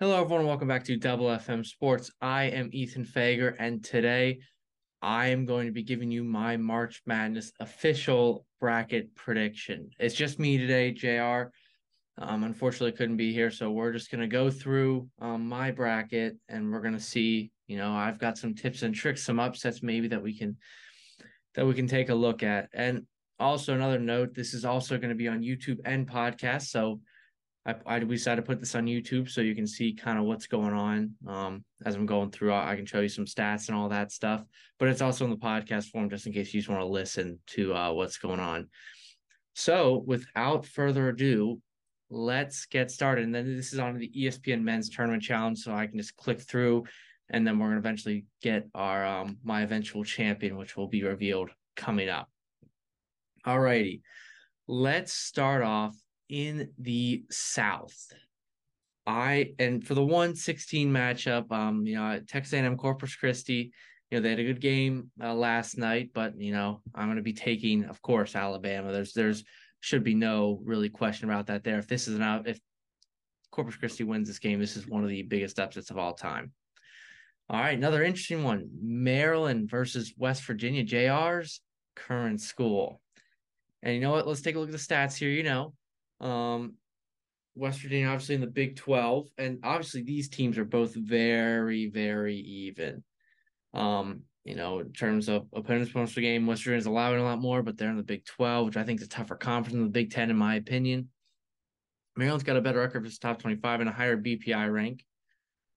Hello, everyone. Welcome back to Double FM Sports. I am Ethan Fager, and today I am going to be giving you my March Madness official bracket prediction. It's just me today, JR. Um, unfortunately, couldn't be here, so we're just going to go through um, my bracket, and we're going to see. You know, I've got some tips and tricks, some upsets maybe that we can that we can take a look at. And also, another note: this is also going to be on YouTube and podcast, so I, I decided to put this on YouTube so you can see kind of what's going on. Um, as I'm going through, I can show you some stats and all that stuff. But it's also in the podcast form just in case you just want to listen to uh, what's going on. So, without further ado, let's get started. And then this is on the ESPN Men's Tournament Challenge, so I can just click through, and then we're gonna eventually get our um my eventual champion, which will be revealed coming up. All righty, let's start off in the South. I and for the 116 matchup, um, you know, Texas A&M Corpus Christi, you know, they had a good game uh, last night, but you know, I'm going to be taking, of course, Alabama. There's there's should be no really question about that there. If this is an if Corpus Christi wins this game, this is one of the biggest upsets of all time. All right, another interesting one: Maryland versus West Virginia. JR's current school, and you know what? Let's take a look at the stats here. You know, um, West Virginia, obviously in the Big 12, and obviously these teams are both very, very even. Um, you know, in terms of opponents points per game, West Virginia's allowing a lot more, but they're in the Big 12, which I think is a tougher conference than the Big 10, in my opinion. Maryland's got a better record for its top 25 and a higher BPI rank,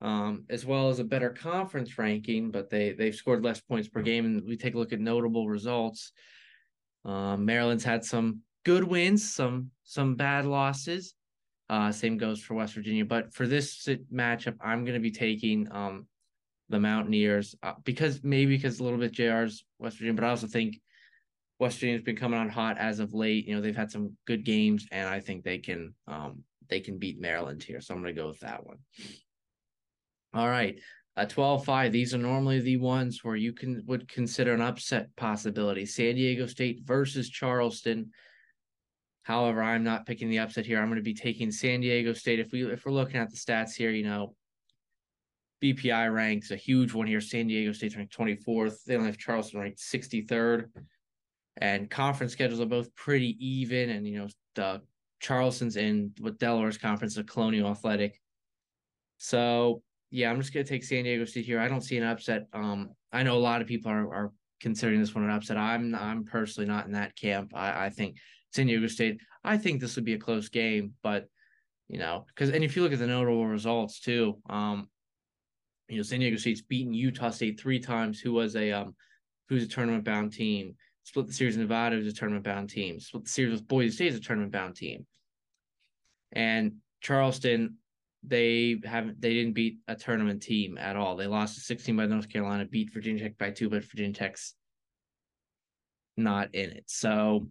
um, as well as a better conference ranking, but they they've scored less points per game. And we take a look at notable results. Um, Maryland's had some good wins, some some bad losses. Uh, same goes for West Virginia. But for this matchup, I'm going to be taking um, the Mountaineers uh, because maybe because a little bit JR's West Virginia, but I also think West Virginia's been coming on hot as of late. You know, they've had some good games, and I think they can um, they can beat Maryland here. So I'm going to go with that one. All right. A 12-5. These are normally the ones where you can would consider an upset possibility. San Diego State versus Charleston. However, I'm not picking the upset here. I'm going to be taking San Diego State. If we if we're looking at the stats here, you know, BPI ranks a huge one here. San Diego State's ranked 24th. They only have Charleston ranked 63rd. And conference schedules are both pretty even. And you know, the Charleston's in with Delaware's conference, a Colonial Athletic. So yeah, I'm just gonna take San Diego State here. I don't see an upset. Um, I know a lot of people are, are considering this one an upset. I'm I'm personally not in that camp. I, I think San Diego State. I think this would be a close game, but you know, because and if you look at the notable results too, um, you know, San Diego State's beaten Utah State three times, who was a um, who's a tournament bound team. Split the series in Nevada, who's a tournament bound team. Split the series with Boise State, as a tournament bound team. And Charleston, they haven't they didn't beat a tournament team at all. They lost to 16 by North Carolina, beat Virginia Tech by two, but Virginia Tech's not in it. So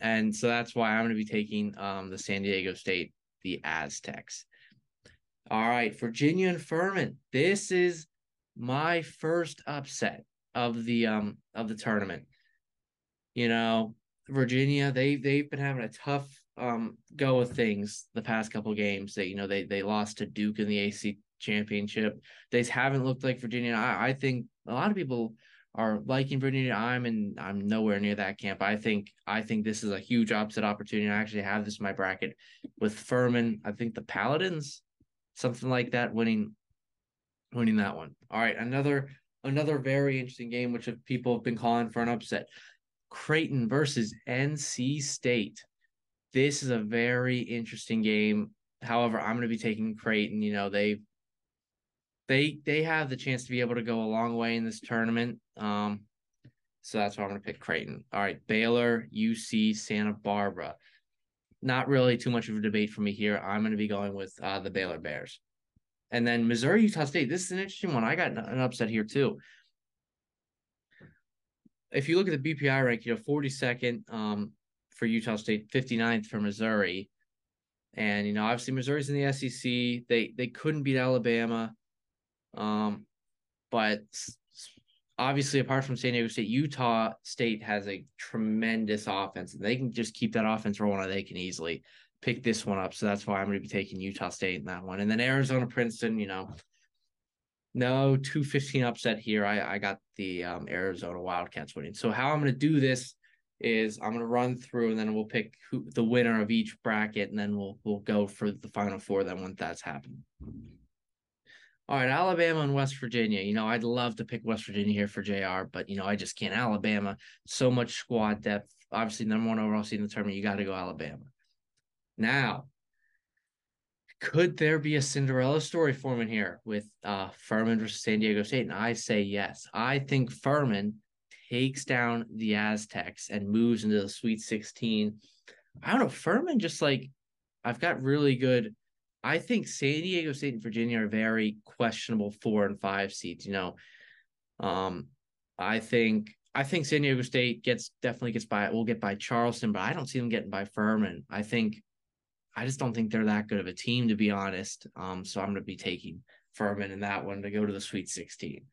and so that's why I'm going to be taking um, the San Diego State, the Aztecs. All right, Virginia and Furman. This is my first upset of the um of the tournament. You know, Virginia, they they've been having a tough um go of things the past couple games. That you know they they lost to Duke in the AC championship. They haven't looked like Virginia. I, I think a lot of people are liking Virginia. I'm in I'm nowhere near that camp. I think I think this is a huge upset opportunity. I actually have this in my bracket with Furman. I think the Paladins, something like that, winning winning that one. All right, another another very interesting game, which people have been calling for an upset. Creighton versus NC State. This is a very interesting game. However, I'm going to be taking Creighton. You know, they've they they have the chance to be able to go a long way in this tournament. Um, so that's why I'm going to pick Creighton. All right, Baylor, UC, Santa Barbara. Not really too much of a debate for me here. I'm going to be going with uh, the Baylor Bears. And then Missouri, Utah State. This is an interesting one. I got an upset here too. If you look at the BPI rank, you know, 42nd um, for Utah State, 59th for Missouri. And, you know, obviously Missouri's in the SEC. They they couldn't beat Alabama. Um, but obviously, apart from San Diego State, Utah State has a tremendous offense, and they can just keep that offense rolling. They can easily pick this one up. So that's why I'm going to be taking Utah State in that one. And then Arizona Princeton, you know, no 215 upset here. I, I got the um, Arizona Wildcats winning. So how I'm going to do this is I'm going to run through and then we'll pick who the winner of each bracket and then we'll we'll go for the final four then once that's happened. All right, Alabama and West Virginia. You know, I'd love to pick West Virginia here for JR, but you know, I just can't. Alabama, so much squad depth. Obviously, number one overall seed in the tournament. You got to go Alabama. Now, could there be a Cinderella story forming here with uh, Furman versus San Diego State? And I say yes. I think Furman takes down the Aztecs and moves into the Sweet 16. I don't know. Furman just like I've got really good. I think San Diego State and Virginia are very questionable four and five seeds. You know, um, I think I think San Diego State gets definitely gets by. We'll get by Charleston, but I don't see them getting by Furman. I think I just don't think they're that good of a team, to be honest. Um, so I'm going to be taking Furman in that one to go to the Sweet 16.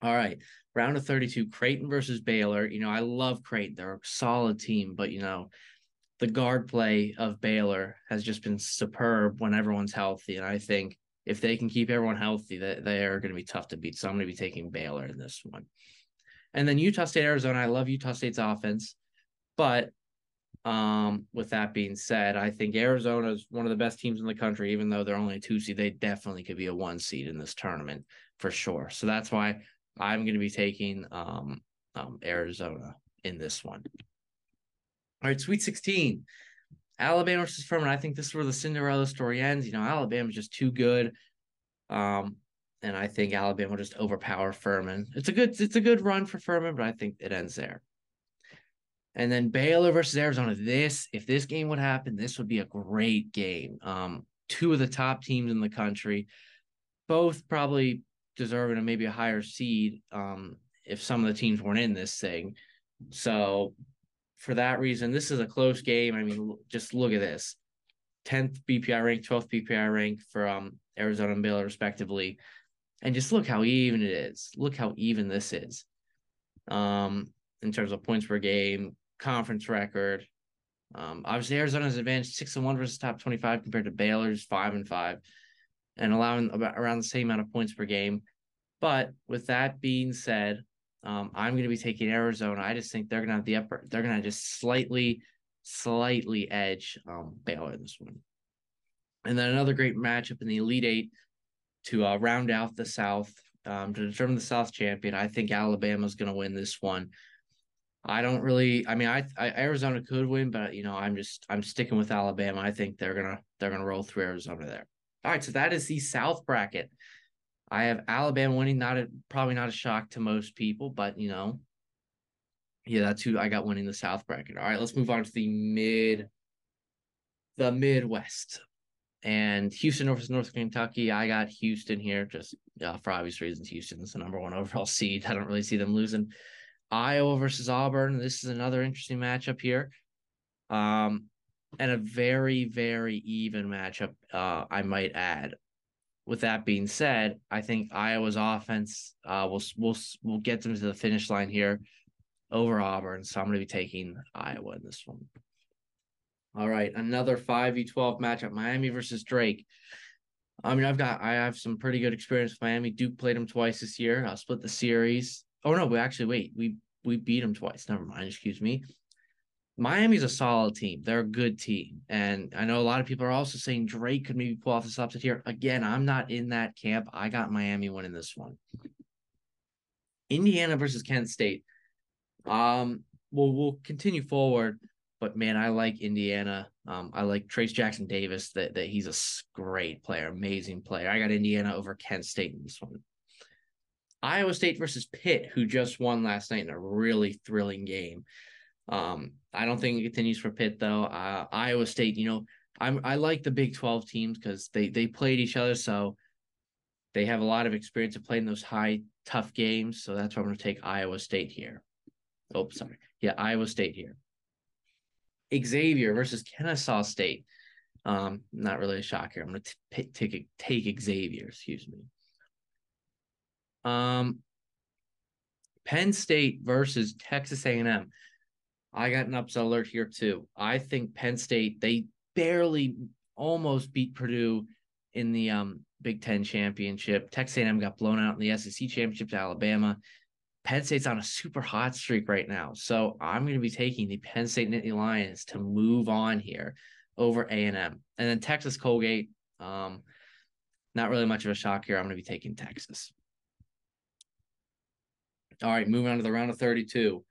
All right, round of 32, Creighton versus Baylor. You know, I love Creighton; they're a solid team, but you know, the guard play of Baylor has just been superb when everyone's healthy, and I think if they can keep everyone healthy, that they, are going to be tough to beat. So I'm going to be taking Baylor in this one. And then Utah State, Arizona. I love Utah State's offense, but um, with that being said, I think Arizona is one of the best teams in the country, even though they're only a two seed. They definitely could be a one seed in this tournament for sure. So that's why I'm going to be taking um, um, Arizona in this one. All right, Sweet 16. Alabama versus Furman. I think this is where the Cinderella story ends. You know, Alabama's just too good. Um, and I think Alabama will just overpower Furman. It's a good it's a good run for Furman, but I think it ends there. And then Baylor versus Arizona. This, if this game would happen, this would be a great game. Um, two of the top teams in the country, both probably deserving of maybe a higher seed. Um, if some of the teams weren't in this thing. So for that reason, this is a close game. I mean, just look at this. 10th BPI rank, 12th BPI rank for um, Arizona and Baylor, respectively. And just look how even it is. Look how even this is. Um, in terms of points per game, conference record. Um, obviously, Arizona's advanced six and one versus top twenty five compared to Baylor's five and five, and allowing about around the same amount of points per game. But with that being said, um, I'm going to be taking Arizona. I just think they're going to have the upper. They're going to just slightly, slightly edge um, Baylor in this one. And then another great matchup in the Elite Eight to uh, round out the South um, to determine the South champion. I think Alabama's going to win this one. I don't really. I mean, I, I, Arizona could win, but you know, I'm just I'm sticking with Alabama. I think they're gonna they're gonna roll through Arizona there. All right, so that is the South bracket. I have Alabama winning. Not a probably not a shock to most people, but you know, yeah, that's who I got winning the South bracket. All right, let's move on to the mid, the Midwest, and Houston versus North Kentucky. I got Houston here, just uh, for obvious reasons. Houston's the number one overall seed. I don't really see them losing. Iowa versus Auburn. This is another interesting matchup here. Um, and a very, very even matchup, uh, I might add. With that being said, I think Iowa's offense uh, will will will get them to the finish line here over Auburn. So I'm going to be taking Iowa in this one. All right, another 5v12 matchup, Miami versus Drake. I mean, I've got I have some pretty good experience with Miami. Duke played them twice this year. I'll split the series. Oh no, we actually wait. We we beat them twice. Never mind. Excuse me. Miami's a solid team. They're a good team. And I know a lot of people are also saying Drake could maybe pull off this upset here. Again, I'm not in that camp. I got Miami winning this one. Indiana versus Kent State. Um, well, we'll continue forward, but man, I like Indiana. Um, I like Trayce Jackson-Davis. That that he's a great player, amazing player. I got Indiana over Kent State in this one. Iowa State versus Pitt, who just won last night in a really thrilling game. Um, I don't think it continues for Pitt though. Uh, Iowa State, you know, I'm I like the Big Twelve teams because they they played each other, so they have a lot of experience of playing those high tough games. So that's why I'm going to take Iowa State here. Oh, sorry, yeah, Iowa State here. Xavier versus Kennesaw State. Um, not really a shock here. I'm going to take take Xavier. Excuse me. Um, Penn State versus Texas A&M. I got an upset alert here too. I think Penn State they barely almost beat Purdue in the um, Big Ten championship. Texas A&M got blown out in the SEC championship to Alabama. Penn State's on a super hot streak right now, so I'm going to be taking the Penn State Nittany Lions to move on here over A&M, and then Texas Colgate. Um, not really much of a shock here. I'm going to be taking Texas. All right, moving on to the round of 32.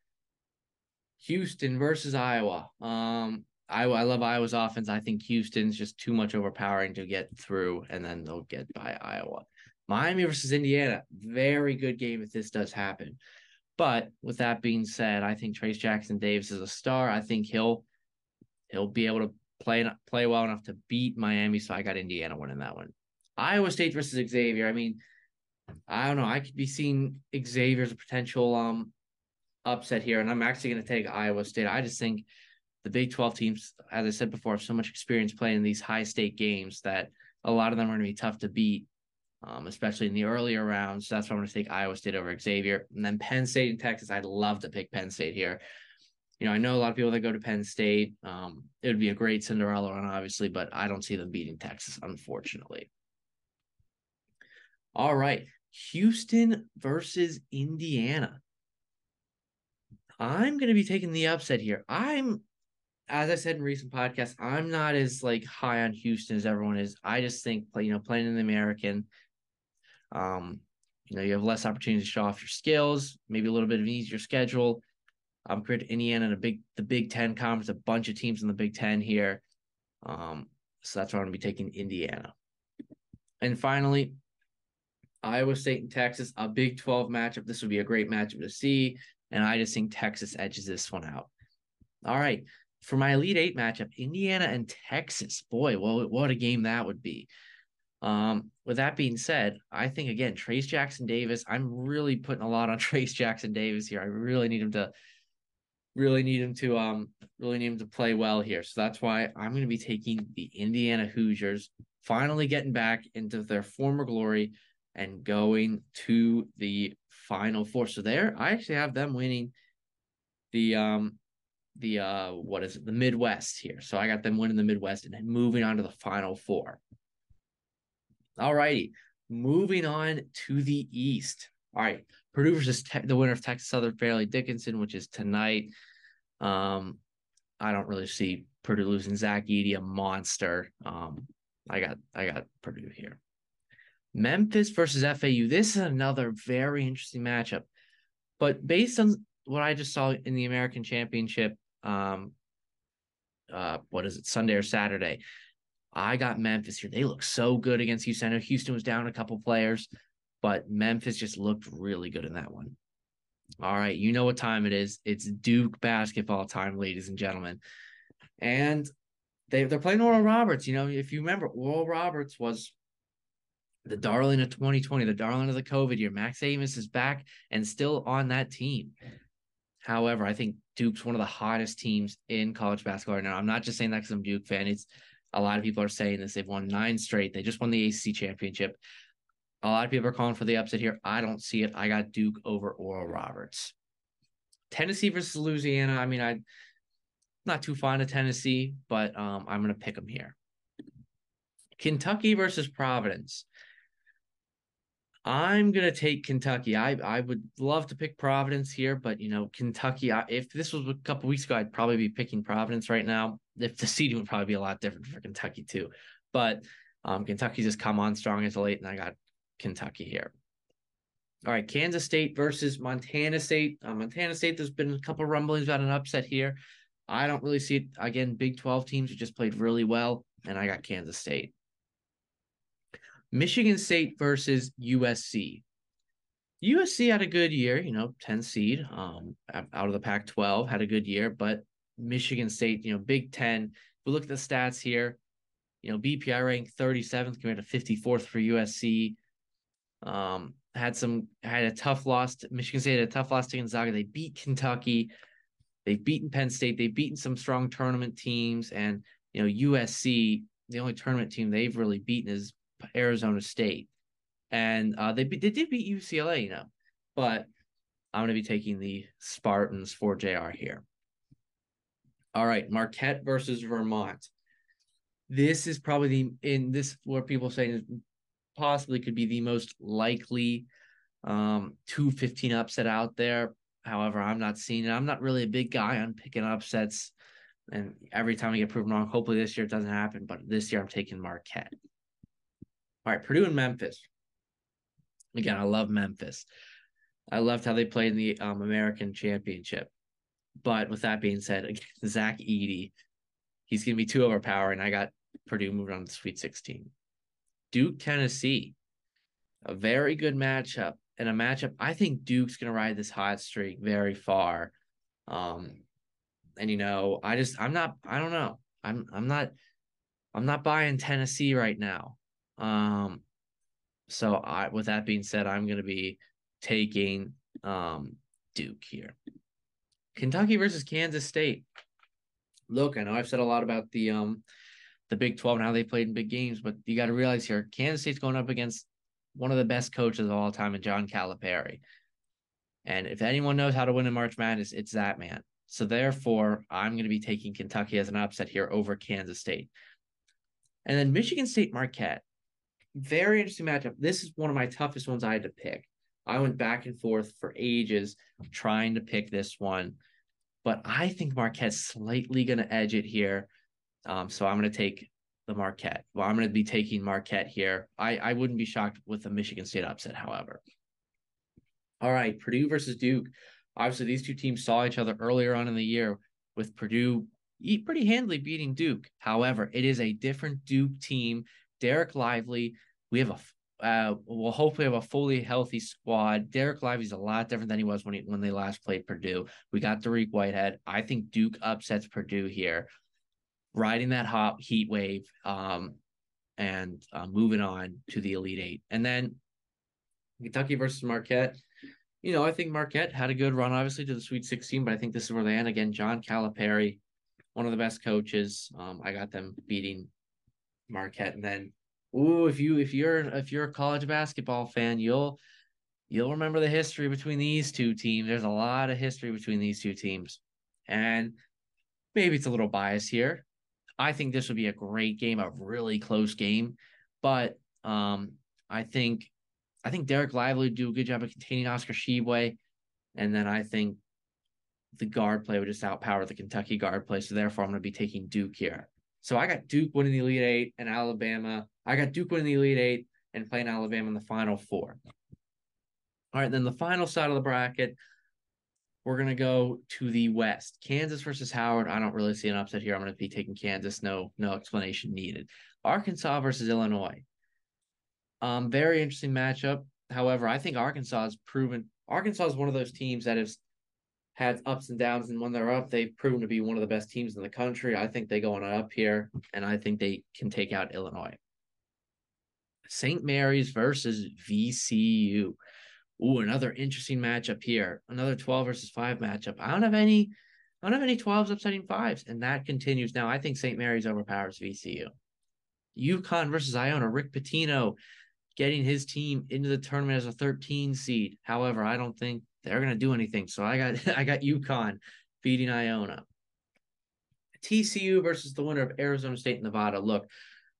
Houston versus Iowa. Um, Iowa, I love Iowa's offense. I think Houston's just too much overpowering to get through, and then they'll get by Iowa. Miami versus Indiana, very good game if this does happen. But with that being said, I think Trayce Jackson-Davis is a star. I think he'll he'll be able to play play well enough to beat Miami. So I got Indiana winning that one. Iowa State versus Xavier. I mean, I don't know. I could be seeing Xavier as a potential um upset here, and I'm actually going to take Iowa State. I just think the Big 12 teams, as I said before, have so much experience playing these high stake games that a lot of them are going to be tough to beat, um, especially in the earlier rounds. So that's why I'm going to take Iowa State over Xavier. And then Penn State and Texas, I'd love to pick Penn State here. You know, I know a lot of people that go to Penn State. Um, it would be a great Cinderella run, obviously, but I don't see them beating Texas, unfortunately. All right. Houston versus Indiana. I'm going to be taking the upset here. I'm, as I said in recent podcasts, I'm not as like high on Houston as everyone is. I just think, you know, playing in the American, um, you know, you have less opportunity to show off your skills, maybe a little bit of an easier schedule. Um, compared to Indiana and a big, the Big Ten conference, a bunch of teams in the Big Ten here. Um, so that's why I'm going to be taking Indiana. And finally, Iowa State and Texas, a Big 12 matchup. This would be a great matchup to see. And I just think Texas edges this one out. All right. For my Elite Eight matchup, Indiana and Texas. Boy, what, what a game that would be. Um, with that being said, I think again, Trayce Jackson-Davis, I'm really putting a lot on Trayce Jackson-Davis here. I really need him to really need him to um really need him to play well here. So that's why I'm going to be taking the Indiana Hoosiers, finally getting back into their former glory and going to the final four. So there, I actually have them winning the um the uh what is it the Midwest here. So I got them winning the Midwest and then moving on to the final four. All righty, moving on to the East. All right, Purdue versus te- the winner of Texas Southern Fairleigh Dickinson, which is tonight. Um, I don't really see Purdue losing Zach Edey, a monster. Um, I got I got Purdue here. Memphis versus FAU. This is another very interesting matchup. But based on what I just saw in the American Championship, um, uh, what is it, Sunday or Saturday, I got Memphis here. They look so good against Houston. I know Houston was down a couple players, but Memphis just looked really good in that one. All right, you know what time it is. It's Duke basketball time, ladies and gentlemen. And they, they're playing Oral Roberts. You know, if you remember, Oral Roberts was the darling of 2020, the darling of the COVID year. Max Abmas is back and still on that team. However, I think Duke's one of the hottest teams in college basketball right now. I'm not just saying that because I'm Duke fan. It's a lot of people are saying this. They've won nine straight. They just won the ACC championship. A lot of people are calling for the upset here. I don't see it. I got Duke over Oral Roberts. Tennessee versus Louisiana. I mean, I'm not too fond of Tennessee, but um, I'm going to pick them here. Kentucky versus Providence. I'm gonna take Kentucky. I I would love to pick Providence here, but you know Kentucky. I, if this was a couple weeks ago, I'd probably be picking Providence right now. If the seeding would probably be a lot different for Kentucky too, but um, Kentucky just come on strong as late, and I got Kentucky here. All right, Kansas State versus Montana State. Uh, Montana State. There's been a couple rumblings about an upset here. I don't really see it. Again, Big Twelve teams who just played really well, and I got Kansas State. Michigan State versus USC. USC had a good year, you know, 10 seed um, out of the Pac 12, had a good year, but Michigan State, you know, Big 10. If we look at the stats here, you know, BPI ranked 37th compared to 54th for USC. Um, had some had a tough loss. To, Michigan State had a tough loss to Gonzaga. They beat Kentucky. They've beaten Penn State. They've beaten some strong tournament teams. And, you know, USC, the only tournament team they've really beaten is Arizona State, and uh, they they did beat UCLA, you know, but I'm going to be taking the Spartans for JR here. All right, Marquette versus Vermont. This is probably the in this what people say possibly could be the most likely um 215 upset out there. However, I'm not seeing it. I'm not really a big guy on picking upsets. And every time I get proven wrong, hopefully this year it doesn't happen. But this year I'm taking Marquette. All right, Purdue and Memphis. Again, I love Memphis. I loved how they played in the um, American Championship. But with that being said, Zach Edey, he's going to be too overpowering. I got Purdue moving on to Sweet 16. Duke, Tennessee, a very good matchup and a matchup. I think Duke's going to ride this hot streak very far. Um, and you know, I just I'm not I don't know. I'm I'm not I'm not buying Tennessee right now. Um, so I with that being said, I'm going to be taking um Duke here. Kentucky versus Kansas State. Look, I know I've said a lot about the um the Big 12 and how they played in big games, but you got to realize here Kansas State's going up against one of the best coaches of all time in John Calipari. And if anyone knows how to win in March Madness, it's that man. So therefore, I'm going to be taking Kentucky as an upset here over Kansas State. And then Michigan State Marquette. Very interesting matchup. This is one of my toughest ones I had to pick. I went back and forth for ages trying to pick this one, but I think Marquette's slightly going to edge it here. Um, so I'm going to take the Marquette. Well, I'm going to be taking Marquette here. I, I wouldn't be shocked with a Michigan State upset, however. All right, Purdue versus Duke. Obviously, these two teams saw each other earlier on in the year with Purdue pretty handily beating Duke. However, it is a different Duke team. Dereck Lively, we have a uh, we'll hopefully have a fully healthy squad. Dereck Lively's a lot different than he was when he when they last played Purdue. We got Dariq Whitehead. I think Duke upsets Purdue here riding that hot heat wave um, and uh, moving on to the Elite Eight. And then Kentucky versus Marquette. You know, I think Marquette had a good run, obviously, to the Sweet 16, but I think this is where they end. Again, John Calipari, one of the best coaches. Um, I got them beating Marquette. And then, ooh, if you if you're if you're a college basketball fan, you'll you'll remember the history between these two teams. There's a lot of history between these two teams. And maybe it's a little bias here. I think this would be a great game, a really close game. But um, I think I think Dereck Lively would do a good job of containing Oscar Tshiebwe. And then I think the guard play would just outpower the Kentucky guard play. So therefore, I'm going to be taking Duke here. So I got Duke winning the Elite Eight and Alabama. I got Duke winning the Elite Eight and playing Alabama in the Final Four. All right, then the final side of the bracket, we're to go to the West. Kansas versus Howard. I don't really see an upset here. I'm to be taking Kansas. No, no explanation needed. Arkansas versus Illinois. Um, very interesting matchup. However, I think Arkansas has proven Arkansas is one of those teams that has had ups and downs, and when they're up, they've proven to be one of the best teams in the country. I think they go on up here, and I think they can take out Illinois. St. Mary's versus VCU. Ooh, another interesting matchup here. Another 12 versus 5 matchup. I don't have any I don't have any 12s upsetting fives, and that continues. Now, I think St. Mary's overpowers VCU. UConn versus Iona. Rick Pitino getting his team into the tournament as a 13 seed. However, I don't think they're going to do anything. So I got I got UConn beating Iona. TCU versus the winner of Arizona State and Nevada. Look,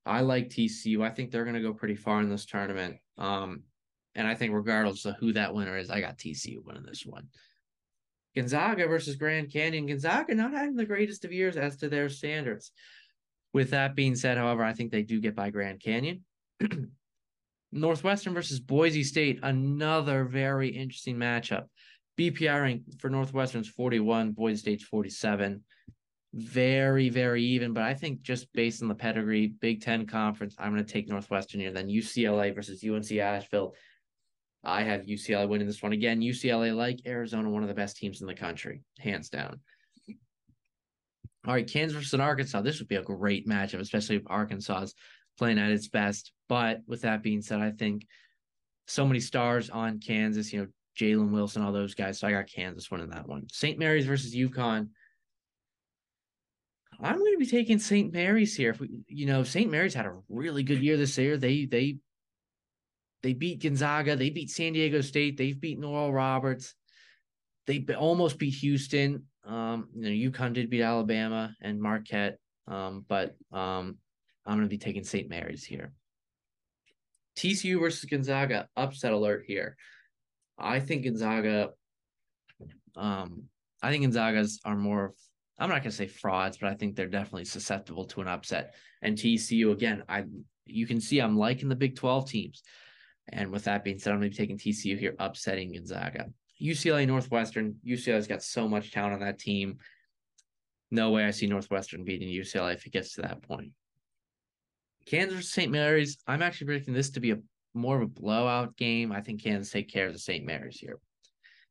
I like TCU. I think they're going to go pretty far in this tournament. Um, and I think regardless of who that winner is, I got TCU winning this one. Gonzaga versus Grand Canyon. Gonzaga not having the greatest of years as to their standards. With that being said, however, I think they do get by Grand Canyon. Northwestern versus Boise State, another very interesting matchup. BPI rank for Northwestern's 41, Boise State's 47. Very, very even, but I think just based on the pedigree, Big Ten conference, I'm going to take Northwestern here. Then UCLA versus UNC Asheville. I have UCLA winning this one again. UCLA, like Arizona, one of the best teams in the country, hands down. All right, Kansas versus Arkansas. This would be a great matchup, especially if Arkansas is playing at its best. But with that being said, I think so many stars on Kansas, you know, Jalen Wilson, all those guys. So I got Kansas winning that one. St. Mary's versus UConn. I'm going to be taking St. Mary's here. If we, you know, St. Mary's had a really good year this year. They they they beat Gonzaga. They beat San Diego State. They've beaten Oral Roberts. They almost beat Houston. Um, you know, UConn did beat Alabama and Marquette, um, but um, I'm going to be taking St. Mary's here. TCU versus Gonzaga, upset alert here. I think Gonzaga, um, I think Gonzaga's are more of, I'm not going to say frauds, but I think they're definitely susceptible to an upset. And TCU, again, I you can see I'm liking the Big 12 teams. And with that being said, I'm going to be taking TCU here, upsetting Gonzaga. UCLA Northwestern, UCLA's got so much talent on that team. No way I see Northwestern beating UCLA if it gets to that point. Kansas St. Mary's, I'm actually predicting this to be a more of a blowout game. I think Kansas take care of the St. Mary's here.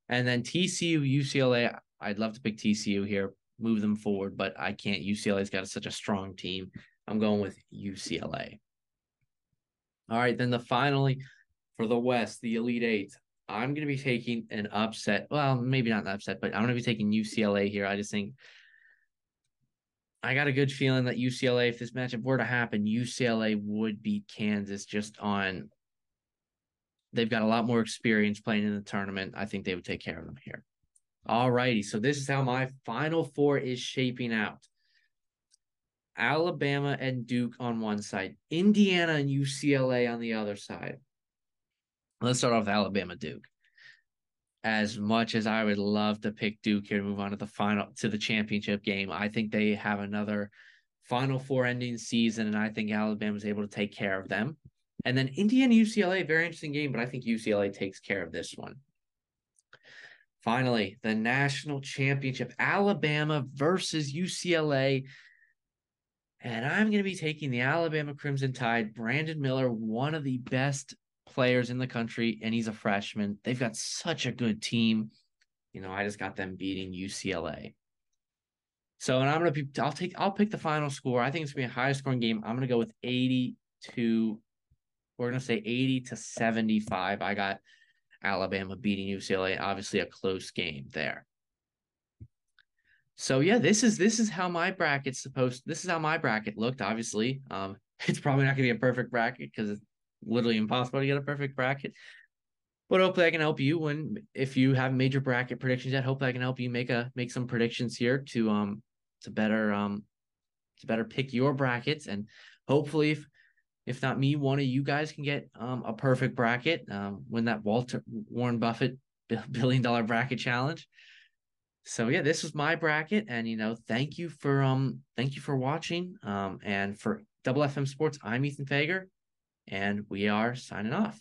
And then TCU, UCLA, I'd love to pick TCU here, move them forward, but I can't. UCLA's got such a strong team. I'm going with UCLA. All right, then the finally for the West, the Elite Eight. I'm going to be taking an upset. Well, maybe not an upset, but I'm going to be taking UCLA here. I just think I got a good feeling that UCLA, if this matchup were to happen, UCLA would beat Kansas just on. They've got a lot more experience playing in the tournament. I think they would take care of them here. All righty. So this is how my final four is shaping out. Alabama and Duke on one side, Indiana and UCLA on the other side. Let's start off with Alabama Duke. As much as I would love to pick Duke here to move on to the final to the championship game, I think they have another final four ending season, and I think Alabama is able to take care of them. And then Indiana UCLA, very interesting game, but I think UCLA takes care of this one. Finally, the national championship, Alabama versus UCLA. And I'm going to be taking the Alabama Crimson Tide. Brandon Miller, one of the best players in the country, and he's a freshman. They've got such a good team. You know, I just got them beating UCLA. So, and I'm gonna be, I'll take, I'll pick the final score. I think it's gonna be a high scoring game. I'm gonna go with 80 to, we're gonna say 80 to 75. I got Alabama beating UCLA. Obviously, a close game there. So yeah, this is this is how my bracket's supposed. This is how my bracket looked. Obviously, um, it's probably not gonna be a perfect bracket because it's literally impossible to get a perfect bracket. But hopefully, I can help you when if you have major bracket predictions yet. Hopefully, I can help you make a make some predictions here to um to better um to better pick your brackets and hopefully if if not me, one of you guys can get um, a perfect bracket, um, win that Walter Warren Buffett billion dollar bracket challenge. So yeah, this was my bracket, and you know, thank you for um, thank you for watching. Um, and for Double FM Sports, I'm Ethan Fager, and we are signing off.